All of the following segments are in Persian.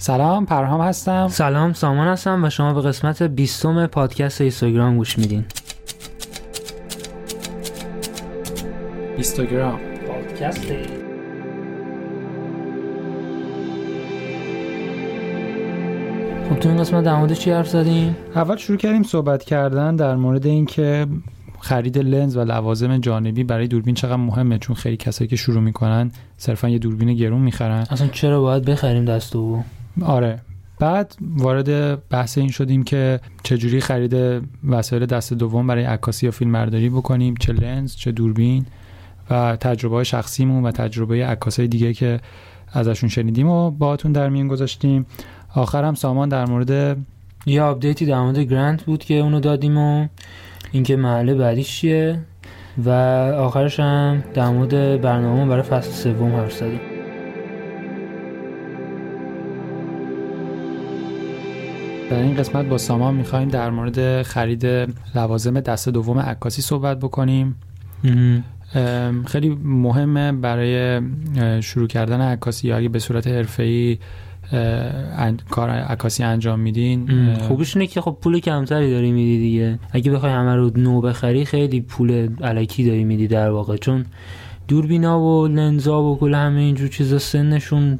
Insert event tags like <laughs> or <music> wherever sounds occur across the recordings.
سلام پرهام هستم. سلام سامان هستم و شما به قسمت بیستم پادکست اینستاگرام گوش میدین. اینستاگرام. پادکست. خب تو این قسمت در مورد چی حرف زدیم؟ اول شروع کردیم صحبت کردن در مورد اینکه خرید لنز و لوازم جانبی برای دوربین چقدر مهمه چون خیلی کسایی که شروع می‌کنن صرفا یه دوربین گرون می‌خرن. اصلا چرا باید بخریم دست دو آره. بعد وارد بحث این شدیم که چجوری خرید وسایل دست دوم برای عکاسی یا فیلم برداری بکنیم چه لنز چه دوربین و تجربه شخصیمون و تجربه عکاسای دیگه که ازشون شنیدیم و باهاتون در میون گذاشتیم. آخرم سامان در مورد یه update ی در مورد grant بود که اونو دادیم و اینکه مرحله بعدیش چیه و آخرش هم در مورد برنامه برای فصل سوم حرف زدیم. در این قسمت با سامان می‌خوایم در مورد خرید لوازم دست دوم عکاسی صحبت بکنیم. خیلی مهمه برای شروع کردن عکاسی. یا اگه به صورت حرفه‌ای کار عکاسی انجام میدین خوبش اینه که خب پول کمتری داری میدی دیگه. اگه بخوای همه رو نو بخری خیلی پول علکی داری میدی در واقع. چون دوربینا و لنزا و کل همه اینجور چیزا سنشون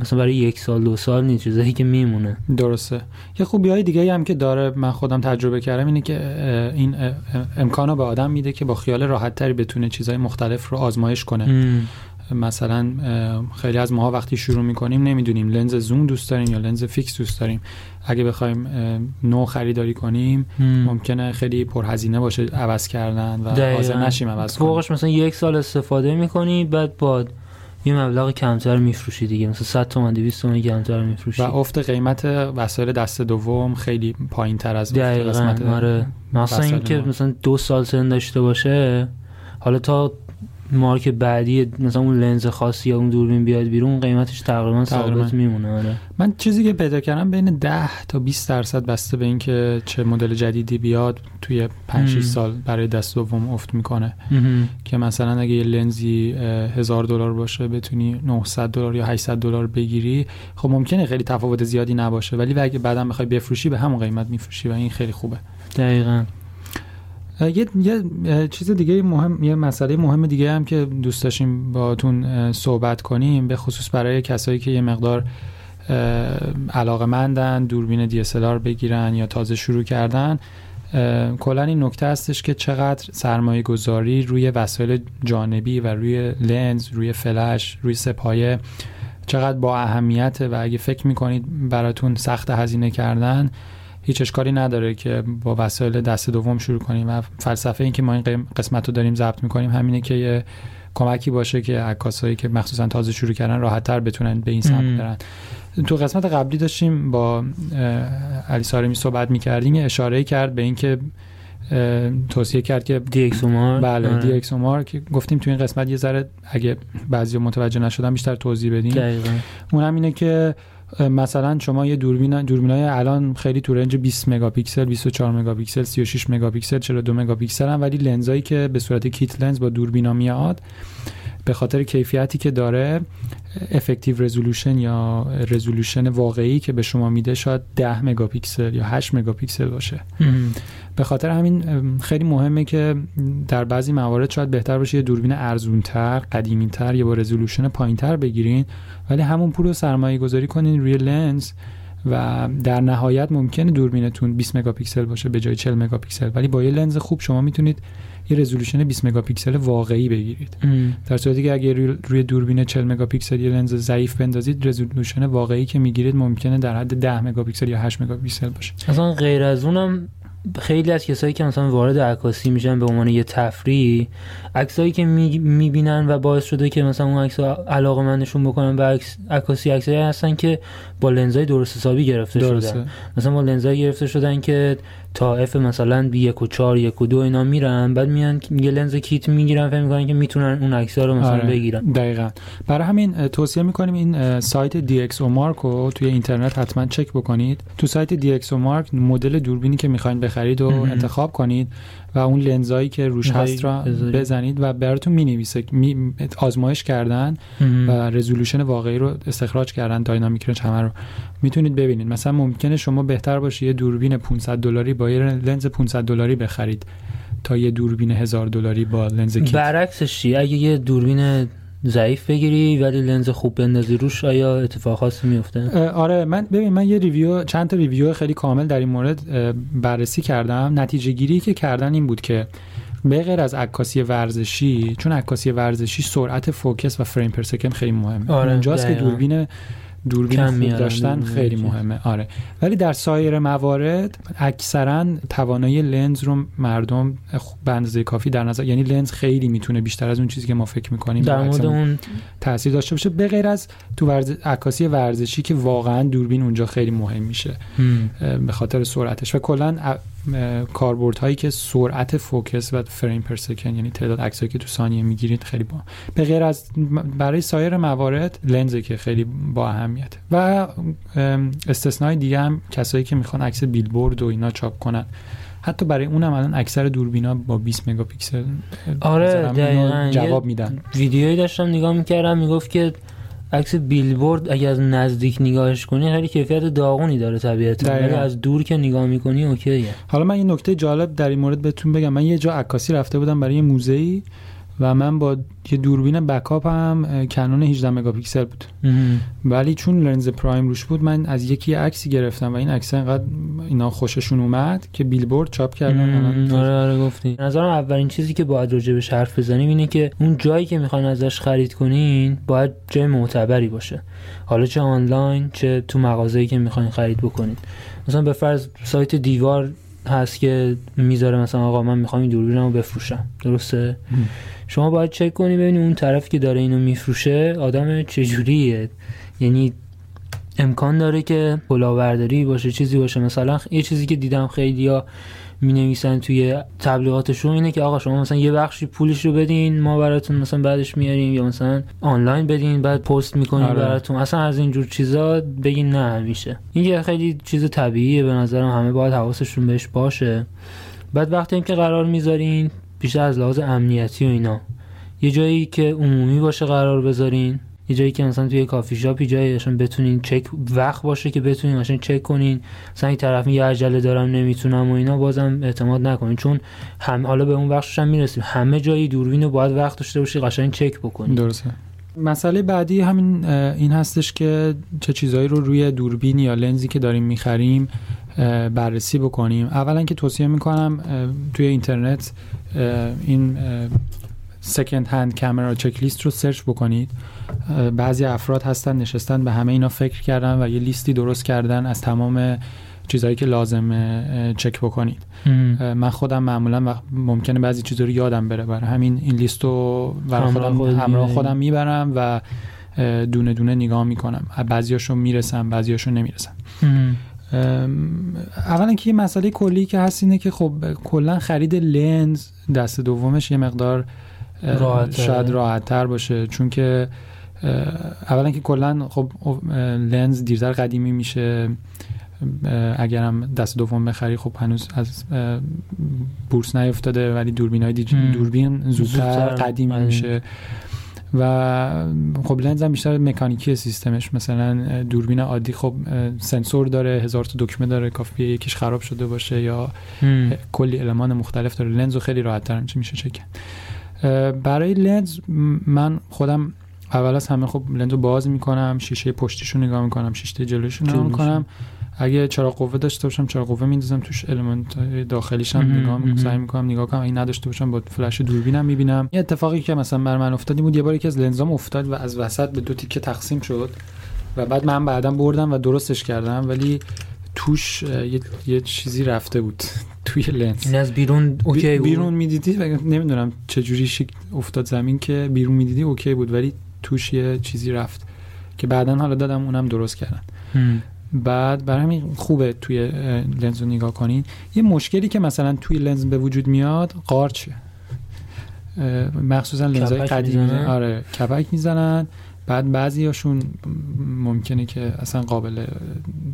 مثلا برای یک سال دو سال نیست چیزایی که میمونه. درسته. یه خوبی های دیگه هم که داره من خودم تجربه کردم اینه که این امکانو به آدم میده که با خیال راحت تری بتونه چیزهای مختلف رو آزمایش کنه. مثلا خیلی از ماها وقتی شروع می‌کنیم نمی‌دونیم لنز زوم دوست داریم یا لنز فیکس دوست داریم. اگه بخوایم نو خریداری کنیم ممکنه خیلی پرهزینه باشه عوض کردن و حاضر نشیم عوض کنیم. فوقش مثلا یک سال استفاده می‌کنی بعد با یه مبلغ کمتر میفروشی دیگه. مثلا 100 تومن 200 تومن کمتر میفروشی. و افت قیمت وسایل دست دوم خیلی پایین تر از قسمت آره. مثلا اینکه مثلا دو سال سن داشته باشه حالا تا مارک بعدی مثلا اون لنز خاصی یا اون دوربین بیاد بیرون قیمتش تقریبا ثابت میمونه آره. من چیزی که پیدا کردم بین 10 تا 20 درصد بسته به اینکه چه مدل جدیدی بیاد توی 5 6 سال برای دست دوم افت می‌کنه. که مثلا اگه یه لنزی هزار دلار باشه بتونی 900 دلار یا 800 دلار بگیری خب ممکنه خیلی تفاوت زیادی نباشه. ولی اگه بعدا بخوای بفروشی به همون قیمت میفروشی و این خیلی خوبه. دقیقاً. یه،, یه چیز دیگه مهم یه مسئله مهم دیگه هم که دوست داشتیم باتون صحبت کنیم به خصوص برای کسایی که یه مقدار علاقه مندن دوربین دی بگیرن یا تازه شروع کردن کلا این نکته هستش که چقدر سرمایه گذاری روی وسایل جانبی و روی لنز روی فلش روی سپایه چقدر با اهمیته و اگه فکر می‌کنید براتون سخت هزینه کردن هیچ اشکالی نداره که با وسایل دست دوم شروع کنیم و فلسفه این که ما این قسمت رو داریم ضبط می‌کنیم همینه که یه کمکی باشه که عکاسایی که مخصوصا تازه شروع کردن راحت تر بتونن به این سمت برن. تو قسمت قبلی داشتیم با علی سارمی صحبت می‌کردیم یه اشاره کرد به اینکه توصیه کرد که DxOMark بله. DxOMark که گفتیم تو این قسمت یه ذره اگه بعضی متوجه نشدن بیشتر توضیح بدیم. اون هم اینه که مثلا شما یه دوربین دوربینای الان خیلی تو range 20 مگاپیکسل 24 مگاپیکسل 36 مگاپیکسل 42 مگاپیکسل هم ولی لنزایی که به صورت kit lens با دوربینا میاد به خاطر کیفیتی که داره effective resolution یا resolution واقعی که به شما میده شاید 10 مگاپیکسل یا 8 مگاپیکسل باشه. به خاطر همین خیلی مهمه که در بعضی موارد شاید بهتر باشه یه دوربین ارزونتر قدیمیتر یا با resolution پایینتر بگیرین. ولی همون پول رو سرمایه گذاری کنین روی لنز و در نهایت ممکنه دوربینتون 20 مگاپیکسل باشه به جای 40 مگاپیکسل. ولی با یه لنز خوب شما می‌تونید یه resolution 20 مگاپیکسل واقعی بگیرید. در صورتی که اگر روی دوربین 40 مگاپیکسل یه لنز ضعیف بندازید resolution واقعی که می‌گیرید ممکنه در حد 10 مگاپیکسل یا 8 مگاپیکسل باشه. اصلا غیر از اونم خیلی از کسایی که مثلا وارد عکاسی میشن به عنوان یه تفریح عکسایی که می‌بینن و باعث شده که مثلا اون عکس علاقه مندشون بکنن به عکس عکاسی عکسایی هستن که با لنزای درست حسابی گرفته شدن. مثلا با لنزای گرفته شدن که تا f مثلا بی یک و چار یک و دو اینا میرن بعد میان یه لنز کیت می‌گیرن فکر می‌کنن که می‌تونن اون عکس‌ها رو مثلا آره. بگیرن. دقیقا. برای همین توصیه می‌کنیم این سایت DxO رو توی اینترنت حتما چک بکنید. تو سایت DxO مدل دوربینی که می‌خواین بخرید و انتخاب کنید و اون لنزایی که روش هست را بزنید و براتون می‌نویسه. می آزمایش کردن و resolution واقعی رو استخراج کردن dynamic range همه رو. می‌تونید ببینید. مثلا ممکنه شما بهتر باشه یه دوربین 500 دلاری با یه لنز 500 دلاری بخرید تا یه دوربین هزار دلاری با لنز کیت. برعکسش اگه یه دوربین ضعیف بگیری ولی لنز خوب بندازی روش آیا اتفاق خاصی میفته آره من ببین من یه review چند تا review خیلی کامل در این مورد بررسی کردم. نتیجه گیری که کردن این بود که به غیر از عکاسی ورزشی چون عکاسی ورزشی سرعت focus و frame per second خیلی مهمه. آره اونجاست که دوربین دوربین خوب داشتن خیلی مهمه. آره. ولی در سایر موارد اکثرا توانایی لنز رو مردم به اندازه کافی در نظر یعنی لنز خیلی می‌تونه بیشتر از اون چیزی که ما فکر می‌کنیم در مورد اون تاثیر داشته باشه. به غیر از تو ورز... عکاسی ورزشی که واقعا دوربین اونجا خیلی مهم میشه. به خاطر سرعتش. و کلا کاربرد هایی که سرعت focus و frame per second یعنی تعداد عکسایی که تو ثانیه می‌گیرید خیلی با به غیر از برای سایر موارد لنز که خیلی با اهمیت و استثنای دیگه هم کسایی که می‌خوان عکس بیلبورد و اینا چاپ کنن. حتی برای اونم الان اکثر دوربینا با 20 مگاپیکسل آره جواب میدن. ویدیویی داشتم نگاه می‌کردم می‌گفت که عکس بیلبورد اگه از نزدیک نگاهش کنی خیلی کیفیت داغونی داره طبیعتا. ولی از دور که نگاه می‌کنی اوکیه. حالا من یه نکته جالب در این مورد بهتون بگم. من یه جا عکاسی رفته بودم برای یه موزه و من با یه دوربین بکاپ هم کنون 18 مگاپیکسل بود. ولی چون لنز پرایم روش بود من از یکی عکسی گرفتم و این عکس انقدر اینا خوششون اومد که بیلبورد چاپ کردن. آره آره گفتی. نظرم اولین چیزی که باید راجبش حرف بزنیم اینه که اون جایی که می‌خواین ازش خرید کنین باید جای معتبری باشه. حالا چه آنلاین چه تو مغازه‌ای که می‌خواین خرید بکنید مثلا به فرض سایت دیوار هست که می‌ذاره مثلا آقا من می‌خوام این دوربینمو بفروشم. درسته؟ شما باید چک کنی ببینی اون طرف که داره اینو میفروشه آدم چجوریه. یعنی امکان داره که بلاورداری باشه چیزی باشه. مثلا یه چیزی که دیدم خیلی ها می نویسن توی تبلیغاتشون اینه که آقا شما مثلا یه بخشی پولش رو بدین ما براتون مثلا بعدش میاریم یا مثلا آنلاین بدین بعد پست می‌کنیم آره. براتون. اصلا از اینجور چیزا بگین نه همیشه. این یه خیلی چیز طبیعیه به نظرم همه باید حواسشون بهش باشه. بعد وقتی که قرار می‌ذارین بیشتر از لحاظ امنیتی و اینا یه جایی که عمومی باشه قرار بذارین. یه جایی که مثلا توی کافی شاپی جایی اصلا بتونین چک وقت باشه که بتونین مثلا چک کنین. مثلا این طرف یه عجله دارم نمی‌تونم و اینا بازم اعتماد نکنین. چون هم حالا به اون بخشش هم می‌رسیم. همه جایی دوربین رو باید وقت داشته باشی قشنگ چک بکنی. درسته. مسئله بعدی همین این هستش که چه چیزهایی رو روی دوربین یا لنزی که داریم می‌خریم بررسی بکنیم. اولا که توصیه می‌کنم توی اینترنت این سکند هند کامرا چک لیست رو سرچ بکنید. بعضی افراد هستن نشستن به همه اینا فکر کردن و یه لیستی درست کردن از تمام چیزهایی که لازم چک بکنید. من خودم معمولا ممکنه بعضی چیزا رو یادم بره. برای همین این لیست رو برای خودم همراه خودم می‌برم و دونه دونه نگاه می‌کنم. بعضیاشو می‌رسم بعضیاشو نمی‌رسم. اولا که یه مسئله کلی که هست اینه که خب کلا خرید لنز دست دومش یه مقدار راحت شاید راحت تر باشه. چون که اولا که کلا خب لنز دیرتر قدیمی میشه. اگرم دست دوم بخری خب هنوز از بورس نیفتاده ولی دوربین های دوربین زودتر قدیمی میشه. و خب لنز هم بیشتر مکانیکی سیستمش. مثلا دوربین عادی خب سنسور داره هزار تا دکمه داره کافیه یکیش خراب شده باشه یا کلی element مختلف داره. لنز رو خیلی راحت تر میشه چک. برای لنز من خودم اول از همه خب لنز رو باز می‌کنم شیشه پشتیشو نگاه می‌کنم شیشه جلوشو نگاه می‌کنم. اگه چراغ قوه داشته باشم چراغ قوه میندازم توش element داخلیش هم نگاه می‌کنم سعی می‌کنم نگاه کنم. این نداشته باشم با فلش دوربینم می‌بینم. یه اتفاقی که مثلا بر من افتاد بود یه بار که از لنزام افتاد و از وسط به دو تیکه تقسیم شد و بعد من بعدا بردم و درستش کردم. ولی توش یه, یه چیزی رفته بود <laughs> توی لنز این از بیرون OK بود؟ بیرون می‌دیدی؟ و نمی‌دونم چه جوری افتاد زمین که بیرون می‌دیدی OK بود ولی توش یه چیزی رفت که بعدا حالا دادم اونم درست کردن. بعد برای همین خوبه توی لنز رو نگاه کنین یه مشکلی که مثلا توی لنز به وجود میاد قارچه. مخصوصا لنزهای قدیمی. آره کپک می‌زنن. بعد بعضی هاشون ممکنه که اصلا قابل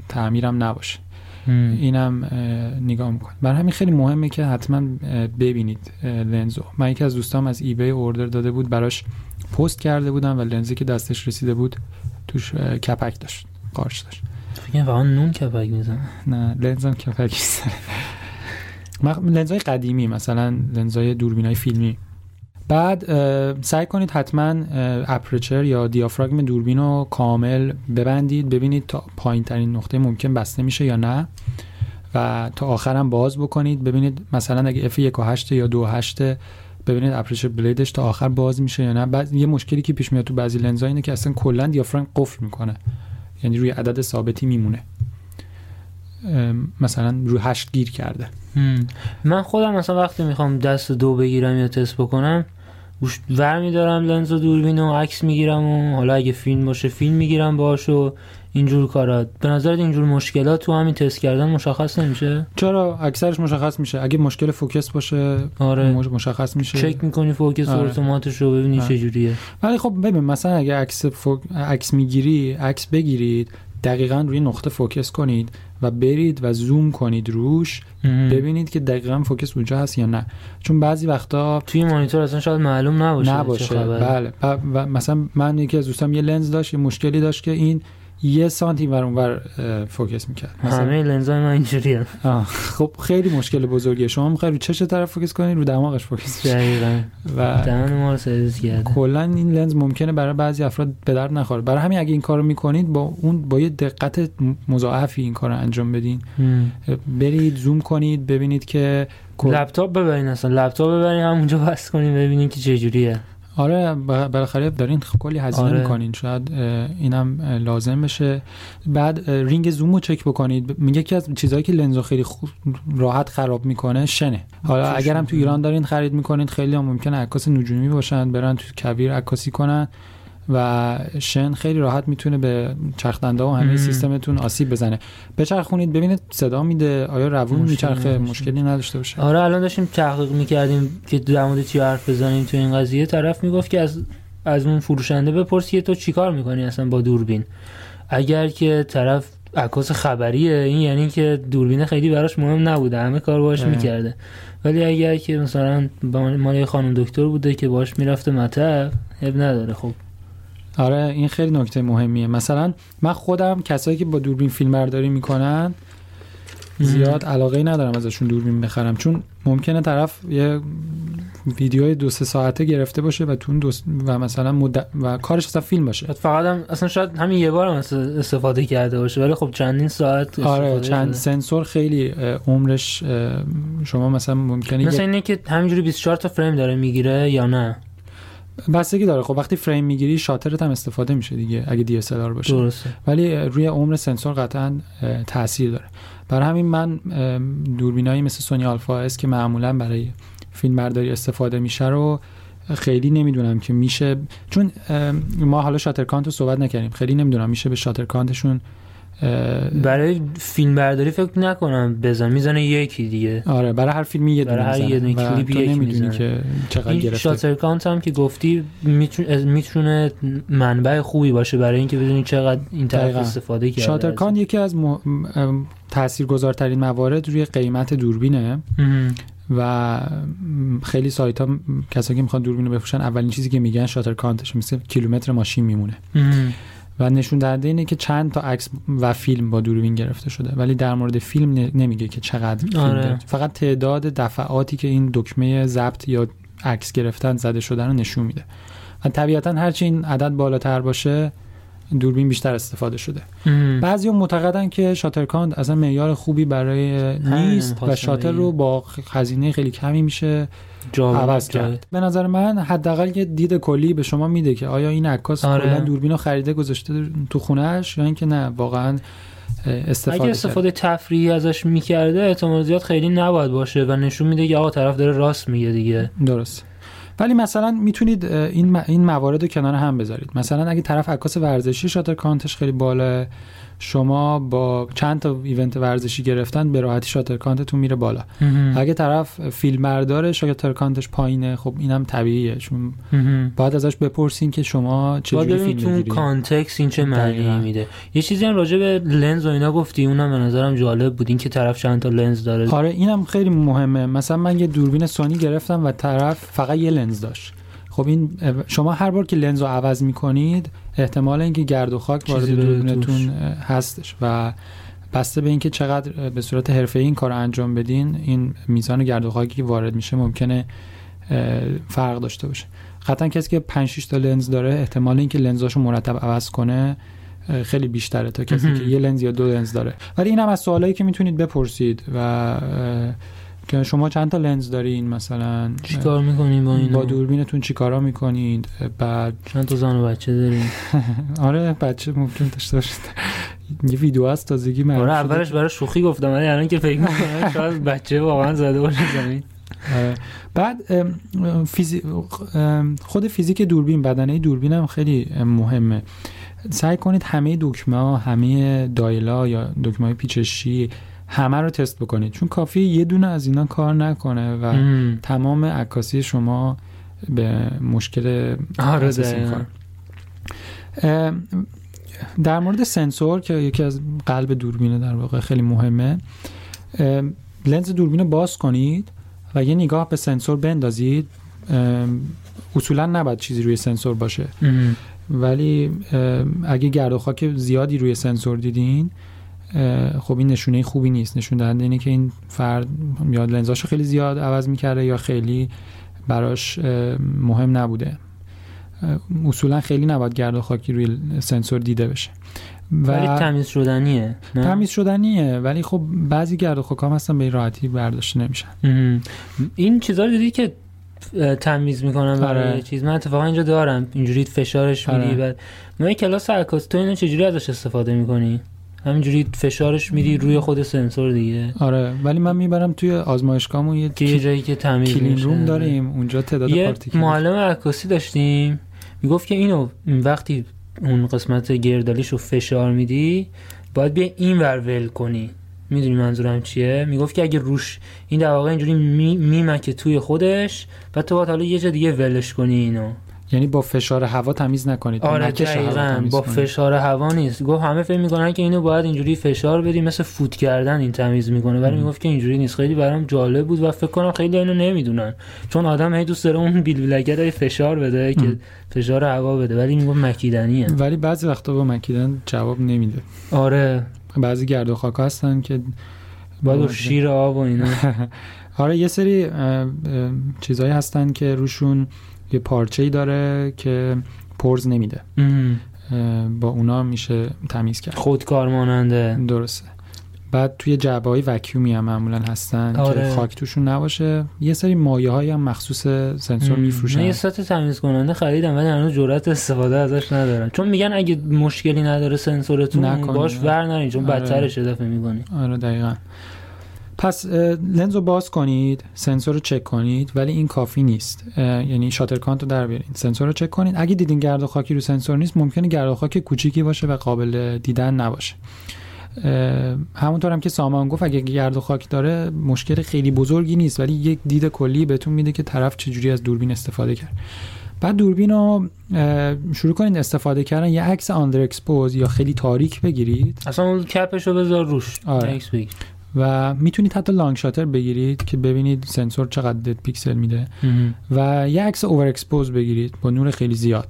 تعمیرم نباشه. اینم نگاه می‌کنید برای همین خیلی مهمه که حتما ببینید لنزو. من یکی از دوستام از ایبی اوردر داده بود براش پست کرده بودم و لنزی که دستش رسیده بود توش کپک داشت قارچ داشت. فکر واقعا نون کپک می‌زنه. نه لنزم کپک می‌زنه. لنزای قدیمی مثلا لنزای دوربینای فیلمی. بعد سعی کنید حتما اپرچر یا دیافراگم دوربین رو کامل ببندید ببینید تا پایین ترین نقطه ممکن بسته میشه یا نه و تا آخرم باز بکنید. ببینید مثلا اگه f 1.8 یا 2.8 ببینید اپرچر بلیدش تا آخر باز میشه یا نه. بعد یه مشکلی که پیش میاد تو بعضی لنزها اینه که اصلا کلا دیافراگم قفل می‌کنه. یعنی روی عدد ثابتی میمونه. مثلا روی هشت گیر کرده. من خودم مثلا وقتی می‌خوام دست دو بگیرم یا تست بکنم ور میدارم لنز و دوربین و عکس می‌گیرم و حالا اگه فیلم باشه فیلم می‌گیرم باش و اینجور کارات به نظرت اینجور مشکلات تو همین تست کردن مشخص نمیشه چرا اکثرش مشخص میشه اگه مشکل focus باشه آره. مشخص میشه چک می‌کنی focus آره. اتوماتش رو ببینی آره. چجوریه ولی خب ببین مثلا اگه عکس foc... عکس می‌گیری عکس بگیرید دقیقا روی نقطه focus کنید و برید و زوم کنید روش ببینید که دقیقا focus اونجا هست یا نه. چون بعضی وقتا توی مانیتور اصلا شاید معلوم نباشه نباشه. بله. و مثلا من یکی از دوستام یه لنز داشت یه مشکلی داشت که این یه سانتی ور اونور focus می‌کرد. همه لنزای من اینجوریه. خب خیلی مشکل بزرگیه. شما می‌خواید رو چش طرف focus کنید رو دماغش focus دقیقاً. و دهن ما رو سرویس کرده. کلا این لنز ممکنه برای بعضی افراد به درد نخوره. برای همین اگه این کارو می‌کنید با اون با یه دقت مضاعفی این کارو انجام بدین. برید زوم کنید ببینید که لپتاپ ببرین اصلا. لپتاپ ببرین همونجا بس کنین ببینید که چه جوریه آره بالاخره دارین کلی هزینه آره. می‌کنین. شاید اینم لازم بشه. بعد رینگ زوم رو چک بکنید. میگه که از چیزهایی که لنزو خیلی راحت خراب می‌کنه شنه. حالا اگرم تو ایران دارین خرید می‌کنید خیلی هم ممکنه عکاس نجومی باشن برن تو کویر عکاسی کنن. و شن خیلی راحت می‌تونه به چرخدنده و همه سیستمتون آسیب بزنه. بچرخونید ببینید صدا میده. آیا روون میچرخه؟ مشکلی نداشته باشه. آره الان داشتیم تحقیق می‌کردیم که در مورد چی حرف بزنیم تو این قضیه. طرف می‌گفت که از از اون فروشنده بپرس که تو چیکار می‌کنی اصلا با دوربین؟ اگر که طرف عکاس خبریه این یعنی که دوربین خیلی براش مهم نبوده. همه کار باش می‌کرده. ولی اگر که مثلا مال خانم دکتر بوده که باش می‌رفته مطب اب نداره. خب آره این خیلی نکته مهمیه. مثلا من خودم کسایی که با دوربین فیلم برداری می‌کنن زیاد علاقه ندارم ازشون دوربین بخرم. چون ممکنه طرف یه ویدیو دو سه ساعته گرفته باشه و تو دو و مثلا مد... و کارش اصلا فیلم باشه. فقط هم اصلا شاید همین یه بار هم استفاده کرده باشه ولی خب چندین ساعت آره چند سنسور خیلی عمرش شما مثلا ممکنه مثلا اینه که همینجوری 24 تا فریم داره می‌گیره یا نه؟ بستگی داره. خب وقتی فریم می‌گیری شاترت هم استفاده میشه دیگه اگه DS باشه. درسته. ولی روی عمر سنسور قطعا تاثیر داره. برای همین من دوربینایی مثل سونی آلفا S که معمولا برای فیلم برداری استفاده میشه رو خیلی نمی‌دونم که میشه. چون ما حالا shutter count رو صحبت نکردیم. خیلی نمی‌دونم میشه به shutter count شون برای فیلم برداری فکر نکنم بزن می‌زنه یکی دیگه. آره برای هر فیلمی یه برای هر یه کلیپ یکی نمی‌دونی که چقدر گرفته. شاتر کانت هم که گفتی می‌تونه منبع خوبی باشه برای اینکه بدونی چقدر این طرف استفاده کرده شاتر کانت یکی از م... تاثیرگذارترین موارد روی قیمت دوربینه. و خیلی سایت ها کسایی که می‌خوان دوربین رو بفروشن اولین چیزی که میگن شاتر کانتش مثل کیلومتر ماشین میمونه. و نشون دهنده اینه که چند تا عکس و فیلم با دوربین گرفته شده ولی در مورد فیلم نمیگه که چقدر فیلم آره. فقط تعداد دفعاتی که این دکمه ضبط یا عکس گرفتن زده شده رو نشون میده و طبیعتا هرچی این عدد بالاتر باشه دوربین بیشتر استفاده شده. بعضی معتقدن که شاترکاند اصلا معیار خوبی برای نیست و شاتر رو با خزینه خیلی کمی میشه عوض کرد. به نظر من حداقل یه دید کلی به شما میده که آیا این عکاس آره. کلا دوربین رو خریده گذاشته تو خونهش یا اینکه نه واقعا استفاده اگه استفاده تفریحی ازش می‌کرده احتمال زیاد خیلی نباید باشه و نشون میده که آقا طرف داره راست میگه دیگه. درست. ولی مثلا می‌تونید این این موارد رو کنار هم بذارید. مثلا اگه طرف عکاس ورزشی shutter count ش خیلی بالا شما با چند تا event ورزشی گرفتن به راحتی shutter count تون میره بالا. اگه طرف فیلم برداره shutter count ش پایینه خب اینم طبیعیه چون باید ازش بپرسین که شما چجوری فیلم تو context این چه معنی میده. یه چیزی هم راجع به لنز و اینا گفتی اونم به نظرم جالب بود این که طرف چند تا لنز داره. آره اینم خیلی مهمه. مثلا من یه دوربین سونی گرفتم و طرف فقط یه لنز داشت. خب این شما هر بار که لنز رو عوض می‌کنید احتمال اینکه گرد و خاک وارد دوربینتون هستش و بسته به اینکه چقدر به صورت حرفه‌ای این کار انجام بدین این میزان گرد و خاکی که وارد میشه ممکنه فرق داشته باشه. قطعا کسی که 5 6 تا لنز داره احتمال اینکه لنزاشو مرتب عوض کنه خیلی بیشتره تا کسی که یه لنز یا دو لنز داره. ولی این هم از سوالایی که می‌تونید بپرسید و که شما چند تا لنز دارین مثلا؟ چیکار می‌کنین با این با دوربینتون چیکارا می‌کنید؟ بعد چند تا زن و بچه دارین؟ <laughs> آره بچه ممکن داشته باشید. یه ویدیو هست تازگی من آره اولش برای شوخی گفتم ولی الان که فکر می‌کنم شاید بچه واقعا زده باشه زمین. آره. بعد فیزی... خود فیزیک دوربین بدنه دوربین هم خیلی مهمه. سعی کنید همه دکمه ها همه دایلا یا دکمه های پیچشی همه رو تست بکنید. چون کافی یه دونه از اینا کار نکنه و تمام عکاسی شما به مشکل آره در مورد سنسور که یکی از قلب دوربینه در واقع خیلی مهمه لنز دوربین رو باز کنید و یه نگاه به سنسور بندازید. اصولا نباید چیزی روی سنسور باشه. ولی اگه گرد و خاک زیادی روی سنسور دیدین خب این نشونه خوبی نیست. نشون دهنده اینه که این فرد یا لنزاشو خیلی زیاد عوض می‌کرده یا خیلی براش مهم نبوده. اصولا خیلی نباید گرد و خاکی روی سنسور دیده بشه. ولی تمیز شدنیه نه؟ تمیز شدنیه. ولی خب بعضی گرد و خاک هم هستن به راحتی برداشته نمیشن. این چیزا رو دیدی که تمیز می‌کنم برای آره. چیز؟ من اتفاقا اینجا دارم. اینجوری فشارش میدی آره. بعد. ما کلاس عکاسی تو اینو چجوری ازش استفاده می‌کنی؟ همینجوری فشارش میدی روی خود سنسور دیگه. آره ولی من می‌برم توی آزمایشگاهمون یه یه جایی که تمیز کلین روم داریم اونجا تعداد یه معلم عکاسی داشتیم. می‌گفت که اینو وقتی اون قسمت گردالیشو فشار میدی باید بیا این ور ول کنی. می‌دونی منظورم چیه؟ می‌گفت که اگه روش این در واقع اینجوری میمکه توی خودش بعد تو باید حالا یه جا دیگه ولش کنی اینو. یعنی با فشار هوا تمیز نکنید. آره تمیز با فشار هوا نیست. گفت همه فکر می‌کنن که اینو باید اینجوری فشار بدی مثل فوت کردن این تمیز می‌کنه. ولی می‌گفت که اینجوری نیست. خیلی برام جالب بود و فکر کنم خیلی اینو نمی‌دونن. چون آدم هی دوست داره اون بیل فشار بده که فشار هوا بده. ولی می‌گفت مکیدنیه. ولی بعضی وقتا با مکیدن جواب نمیده. آره. بعضی گرد و خاک هستن که باید شیر آب و اینا. <laughs> آره یه سری چیزایی هستن که روشون یه پارچه ای داره که پرز نمیده. با اونا میشه تمیز کرد. خودکار ماننده درسته. بعد توی جعبه های وکیومی هم معمولا هستن آره. که خاک توشون نباشه. یه سری مایه های هم مخصوص سنسور میفروشن. یه ست تمیز کننده خریدم ولی هنوز جرأت استفاده ازش ندارم. چون میگن اگه مشکلی نداره سنسورتون باش ور نرین چون آره. بدترش اضافه می‌کنی. آره دقیقاً. پس لنز رو باز کنید سنسور رو چک کنید ولی این کافی نیست. یعنی shutter count رو در بیارین. سنسور رو چک کنید. اگه دیدین گرد و خاکی رو سنسور نیست ممکنه گرد و خاک کوچیکی باشه و قابل دیدن نباشه. همونطور هم که سامان گفت اگه گرد و خاک داره مشکل خیلی بزرگی نیست ولی یک دید کلی بهتون میده که طرف چجوری از دوربین استفاده کرد. بعد دوربین رو شروع کنید استفاده کردن. یه عکس underexpose یا خیلی تاریک بگیرید. اصلا اون cap ش رو بذار روش. آره. و می‌تونید حتی long shutter بگیرید که ببینید سنسور چقدر dead pixel میده و یه عکس overexpose بگیرید با نور خیلی زیاد.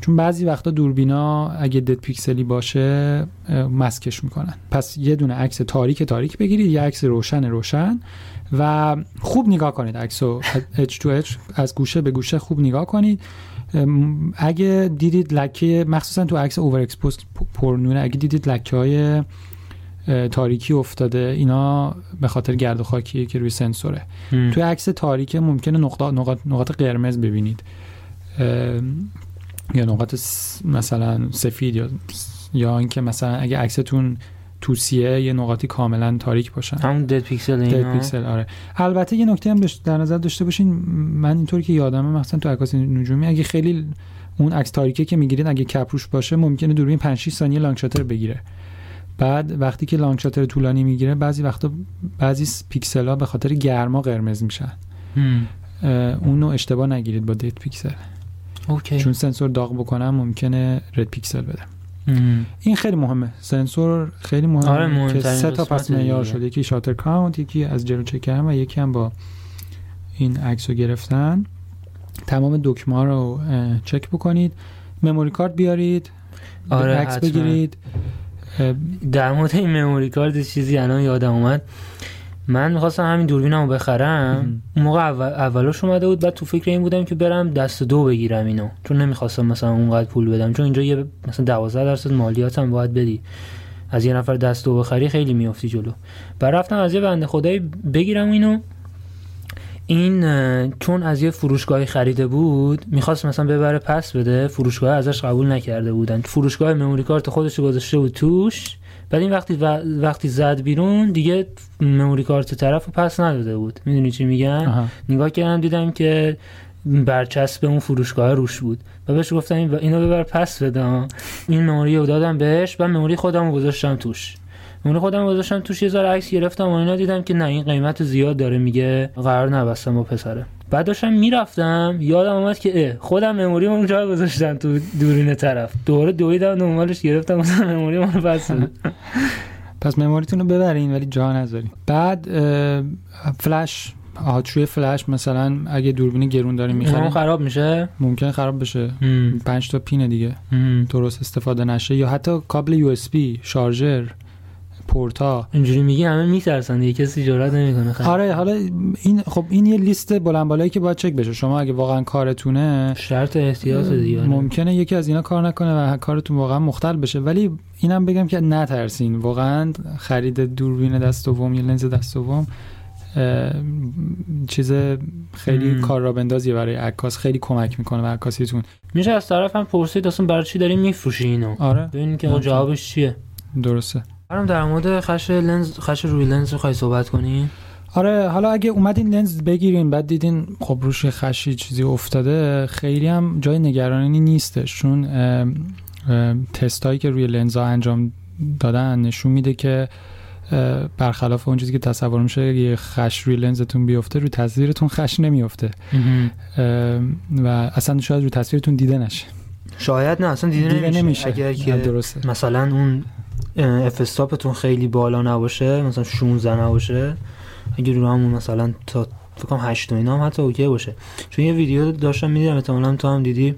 چون بعضی وقتا دوربینا اگه dead pixel ی باشه مسکش می‌کنن. پس یه دونه عکس تاریک تاریک بگیرید یه عکس روشن روشن و خوب نگاه کنید عکسو. اچ تو اچ از گوشه به گوشه خوب نگاه کنید. اگه دیدید لکه مخصوصا تو عکس overexpose پرنونه اگه دیدید لکه های تاریکی افتاده اینا به خاطر گرد و خاکیه که روی سنسوره. توی عکس تاریک ممکنه نقاط نقاط, نقاط قرمز ببینید. یا نقاط مثلا سفید یا یا اینکه مثلا اگه عکستون توسیه یه نقاطی کاملا تاریک باشن. همون dead pixel اینا. dead pixel آره. البته یه نکته هم در نظر داشته باشین من اینطوری که یادمه مثلا تو عکاسی نجومی اگه خیلی اون عکس تاریکه که می‌گیرید اگه cap روش باشه ممکنه دوربین 5 6 ثانیه long shutter بگیره. بعد وقتی که long shutter طولانی می‌گیره بعضی وقتا بعضی پیکسل ها به خاطر گرما قرمز میشن. اونو اشتباه نگیرید با dead pixel. OK. چون سنسور داغ بکنم ممکنه dead pixel بده. این خیلی مهمه. سنسور خیلی مهمه آره که سه تا پس معیار شده. یکی شاتر کاونت یکی از جلو چک کردن و یکی هم با این عکس رو گرفتن. تمام دکمه رو چک بکنید. مموری کارت بیارید. آره عکس بگیرید. در مورد این مموری کارت چیزی الان یادم اومد. من می‌خواستم همین دوربینمو بخرم. اون موقع اول اولش اومده بود بعد تو فکر این بودم که برم دست دو بگیرم اینو. چون نمی‌خواستم مثلا اونقدر پول بدم. چون اینجا یه مثلا 12 درصد مالیات هم باید بدی. از یه نفر دست دو بخری خیلی میافتی جلو. بعد رفتم از یه بنده خدایی بگیرم اینو. این چون از یه فروشگاهی خریده بود می‌خواست مثلا ببره پس بده فروشگاه ازش قبول نکرده بودن. فروشگاه مموری کارت خودش گذاشته بود توش بعد این وقتی وقتی زد بیرون دیگه مموری کارت طرف پس نداده بود. می‌دونی چی میگم نگاه کردم دیدم که برچسب اون فروشگاه روش بود. و بهش گفتم اینو ببر پس بده این مموری رو دادم بهش و مموری خودم رو گذاشتم توش. مموری خودم گذاشتم توش یه ذره عکس گرفتم و اینا دیدم که نه این قیمت زیاد داره. میگه قرار نبستم با پسره. بعد داشتم می‌رفتم یادم اومد که خودم مموری اونجا گذاشتم تو دورین طرف. دوره دویدم دنبالش گرفتم مثلا مموری رو پس <laughs> پس مموریتون رو ببرین ولی جا نذارین. بعد فلش آهاتشوی فلش مثلا اگه دوربین گرون داریم می‌خریم خراب میشه؟ ممکنه خراب بشه. پنج تا پینه دیگه. درست استفاده نشه. یا حتی کابل یو اس بی شارژر. پورتا. اینجوری میگی همه میترسن دیگه کسی جرئت نمی‌کنه خیلی آره حالا این خب این یه لیست بلند بالایی که باید چک بشه. شما اگه واقعا کارتونه شرط احتیاط دیگه ممکنه یکی از اینا کار نکنه و کارتون واقعا مختل بشه. ولی اینم بگم که نترسین. واقعا خرید دوربین دست دوم یا لنز دست دوم چیز خیلی کار را بندازیه برای عکاس. خیلی کمک می‌کنه به عکاسیتون. میشه از طرف هم پرسید اصلا برای چی داری میفروشی اینو؟ آره. ببینید که جوابش چیه. درسته. برام در مورد خش لنز خش روی لنز رو صحبت کنیم آره حالا اگه اومدین لنز بگیرین بعد دیدین خب روش خشی چیزی افتاده خیلی هم جای نگرانی نیستش. چون تستایی که روی لنز ها انجام دادن نشون میده که برخلاف اون چیزی که تصور میشه یه خش روی لنزتون بیفته روی تصویرتون خش نمیفته. و اصلا شاید روی تصویرتون دیده نشه. شاید نه اصلا دیده, دیده نمیشه, نمیشه. اگر که درسته. مثلا اون افستاپتون خیلی بالا نباشه مثلا 16 نباشه. اگه رو همون مثلا تا فکر کنم 8 و اینا هم حتی اوکی باشه. چون یه ویدیو داشتم می‌دیدم احتمالاً تو هم دیدی.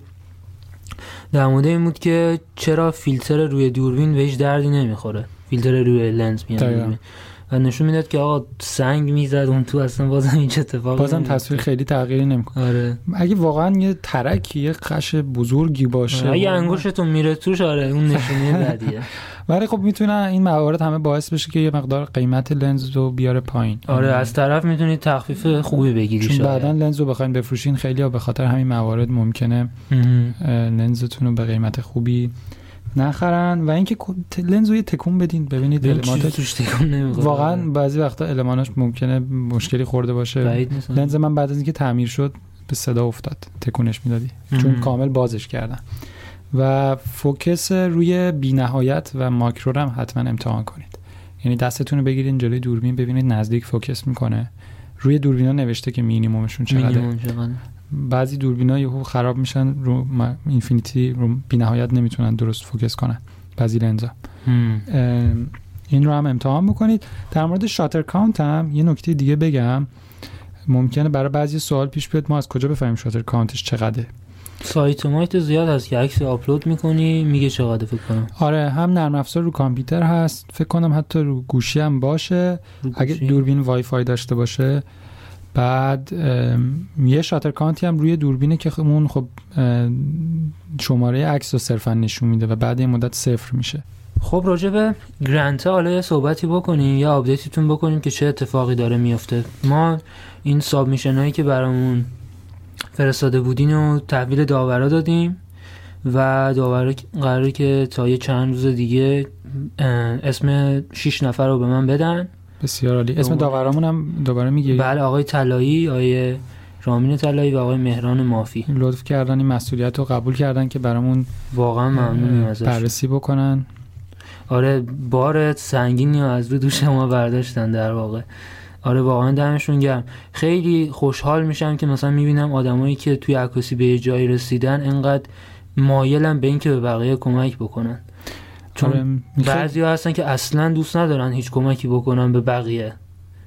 در مورد این بود که چرا فیلتر روی دوربین به هیچ دردی نمی‌خوره؟ فیلتر روی لنز میاد. و نشون می‌داد که آقا سنگ می‌زد اون تو اصلا بازم هیچ اتفاقی بازم تصویر خیلی تغییری نمی‌کنه آره. اگه واقعا یه ترک یه قش بزرگی باشه. اگه انگوشتون میره توش آره اون نشونه بدیه <laughs> ولی خب می‌تونه این موارد همه باعث بشه که یه مقدار قیمت لنز رو بیاره پایین. آره از طرف می‌تونید تخفیف خوبی بگیری چون بعدا لنز رو بخواین بفروشین خیلی ها به خاطر همین موارد ممکنه لنزتون رو به قیمت خوبی نخرن و اینکه لنز رو تکون بدین. ببینید element اش واقعا بعضی وقتا element اش ممکنه مشکلی خورده باشه. لنز من بعد از اینکه تعمیر شد به صدا افتاد. تکونش می‌دادی. چون کامل بازش کردن. و focus روی بینهایت و ماکرو رو هم حتما امتحان کنید. یعنی دستتون رو بگیرید جلوی دوربین ببینید نزدیک focus می‌کنه. روی دوربینا نوشته که مینیمومشون چقدره. بعضی دوربینا یهو خراب میشن رو infinity رو بینهایت نمی‌تونن درست focus کنن بعضی لنزا این رو هم امتحان بکنید. در مورد shutter count هم یه نکته دیگه بگم. ممکنه برای بعضی سوال پیش بیاد ما از کجا بفهمیم shutter count ش چقدره؟ سایت مایت زیاد هست که عکس آپلود می‌کنی میگه چقدر فکر کنم. آره هم نرم افزار رو کامپیوتر هست. فکر کنم حتی رو گوشی هم باشه. اگه دوربین وای فای داشته باشه بعد یه shutter count ی هم روی دوربینه که اون خب شماره عکس رو صرفا نشون میده و بعد این مدت صفر میشه. خب راجع به grant حالا یه صحبتی بکنیم یا update تون بکنیم که چه اتفاقی داره میفته. ما این submission هایی که برامون فرستاده بودین و تحویل داورا دادیم و داورا قراره که تا یه چند روز دیگه اسم 6 نفر رو به من بدن. بسیار عالی. اسم داورامون هم دوباره میگی؟ بله آقای طلایی آقای رامین طلایی و آقای مهران مافی. لطف کردن این مسئولیت رو قبول کردن که برامون واقعا ممنونیم ازش. بررسی بکنن. آره بار سنگینی از رو دوش ما برداشتن در واقع. آره واقعا دمشون گرم. خیلی خوشحال میشم که مثلا می‌بینم آدمایی که توی عکاسی به جایی رسیدن انقدر مایلن به اینکه به بقیه کمک بکنن. چون آره، بعضی ها هستن که اصلا دوست ندارن هیچ کمکی بکنن به بقیه.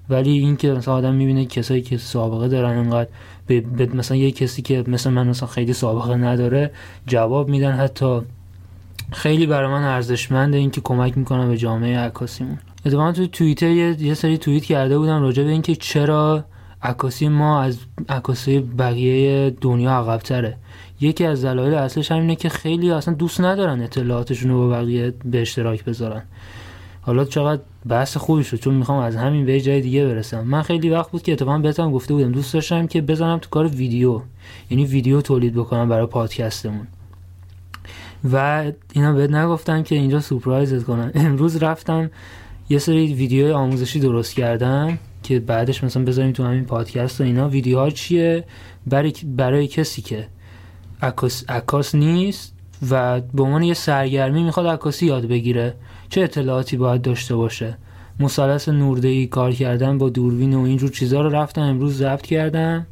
ولی این که مثلا آدم می‌بینه کسایی که سابقه دارن انقدر به, مثلا یه کسی که مثلا من مثلا خیلی سابقه نداره جواب میدن حتی. خیلی برای من ارزشمنده این که کمک می‌کنم به جامعه عکاسیمون. اتفاقا تو توییتر یه،, یه سری توییت کرده بودم راجع به اینکه چرا عکاسی ما از عکاسی بقیه دنیا عقبتره. یکی از دلایل اصلش همینه که خیلی اصلا دوست ندارن اطلاعاتشون رو با بقیه به اشتراک بذارن. حالا چقدر بحث خوبی شد چون می‌خوام از همین به جای دیگه برسم. من خیلی وقت بود که اتفاقا بهتم گفته بودم دوست داشتم که بزنم تو کار ویدیو یعنی ویدیو تولید بکنم برای پادکستمون. و اینا بهت نگفتم که اینجا سورپرایزت کنم <laughs> امروز رفتم یه سری ویدیو آموزشی درست کردم که بعدش مثلا بذاریم تو همین پادکست و اینا. ویدیوها چیه؟ برای, برای کسی که عکاس نیست و به عنوان یه سرگرمی می‌خواد عکاسی یاد بگیره. چه اطلاعاتی باید داشته باشه؟ مثلث نوردهی کار کردن با دوربین و اینجور چیزها رو رفتم امروز ضبط کردم.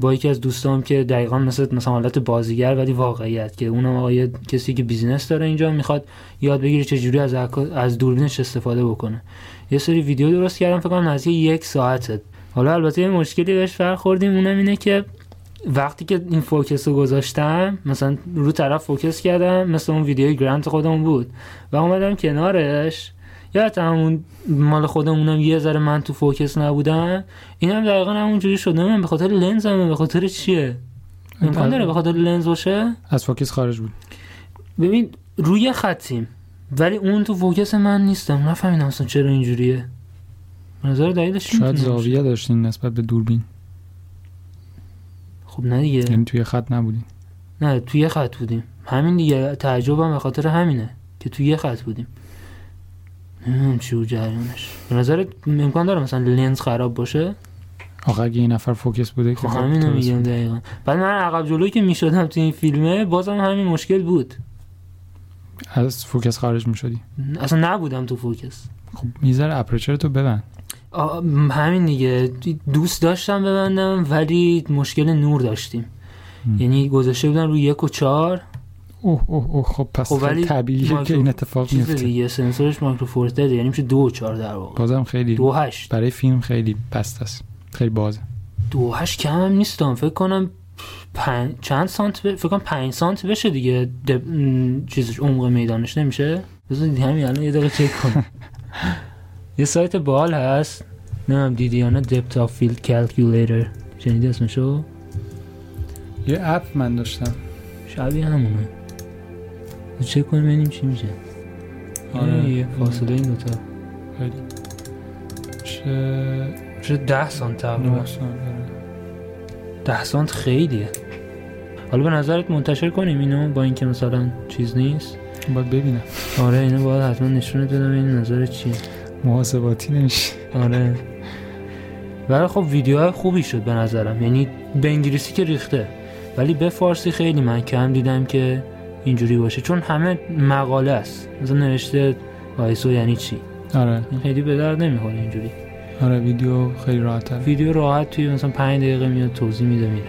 با یکی از دوستام که دقیقا مثل مثلا حالت بازیگر ولی واقعیت که اونم آقای کسی که بیزینس داره اینجا می‌خواد یاد بگیره چجوری از از دوربینش استفاده بکنه. یه سری ویدیو درست کردم فکر کنم نزدیک یک ساعته. حالا البته یه مشکلی بهش برخوردیم اونم اینه که وقتی که این focus رو گذاشتم مثلا رو طرف focus کردم مثل اون ویدیوی grant خودمون بود. و اومدم کنارش. یا همون مال خودمونم یه ذره من تو focus نبودم. این هم دقیقا همونجوری شده من به خاطر لنزم به خاطر چیه؟ امکان داره به خاطر لنز باشه؟ از focus خارج بود. ببین روی خطیم. ولی اون تو focus من نیستم. نفهمیدم اصلا چرا اینجوریه. نظر دلیلش شاید زاویه داشتین نسبت به دوربین. خب نه دیگه. یعنی توی خط نبودیم. نه توی خط بودیم. همین دیگه تعجبم به خاطر همینه که توی یه خط بودیم. نمی‌دونم چی بود جریانش. به نظرت امکان داره مثلا لنز خراب باشه؟ آقا اگه این نفر فوکس بوده خب همینو میگم دقیقا. بعد من عقب جلوی که می‌شدم تو این فیلمه بازم همین مشکل بود. از فوکس خارج می‌شدی. اصلا نبودم تو focus. خب می‌ذاره aperture تو ببند. همین دیگه. دوست داشتم ببندم ولی مشکل نور داشتیم. یعنی گذاشته بودن روی یک و چهار. اوه اوه اوه خب پس خب ولی طبیعیه که این اتفاق میفته. یه سنسورش micro four third ه یعنی میشه دو و چهار در واقع. بازم خیلی دو هشت. برای فیلم خیلی پست است. خیلی بازه. دو هشت کم هم نیستم. فکر کنم پن... چند سانت ب... فکر کنم پنج سانت بشه دیگه. دب... چیزش عمق میدانش نمیشه. بذار همین الان یه دقیقه چک کنم. <laughs> یه سایت باحال هست؟ نمی‌دونم دیدی یا نه؟ depth of field calculator شنیدی اسمشو؟ یه app من داشتم. شبیه همونه. چک کنیم ببینیم چی میشه. آره. یه فاصله این دوتا. خیلی. چه چه ده سانت تقریبا. آره. ده سانت خیلیه. حالا به نظرت منتشر کنیم اینو با اینکه مثلا چیز نیست؟ باید ببینم. آره اینو باید حتما نشونت بدم. این نظر چیه؟ محاسباتی نمیشه. آره. ولی خب ویدیوهای خوبی شد به نظرم. یعنی به انگلیسی که ریخته. ولی به فارسی خیلی من کم دیدم که اینجوری باشه. چون همه مقاله است. مثلا نوشته آیسو یعنی چی؟ آره. این خیلی به درد نمی‌خوره اینجوری. آره ویدیو خیلی راحت ویدیو راحت توی مثلا 5 دقیقه میاد توضیح میده میره.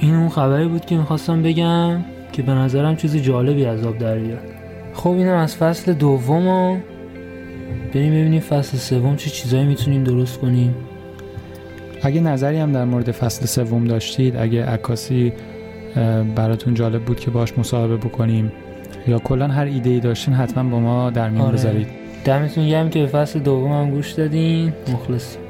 این اون خبری بود که می‌خواستم بگم که به نظرم چیز جالبی از آب در بیاد. خب اینم از فصل دوم بریم ببینیم فصل سوم چه چیزایی می‌تونیم درست کنیم. اگه نظری هم در مورد فصل سوم داشتید اگه عکاسی براتون جالب بود که باش مصاحبه بکنیم یا کلا هر ایده ای داشتین حتما با ما در میون آره. بذارید. دمتون گرم که به فصل دوم هم گوش دادین. مخلصیم.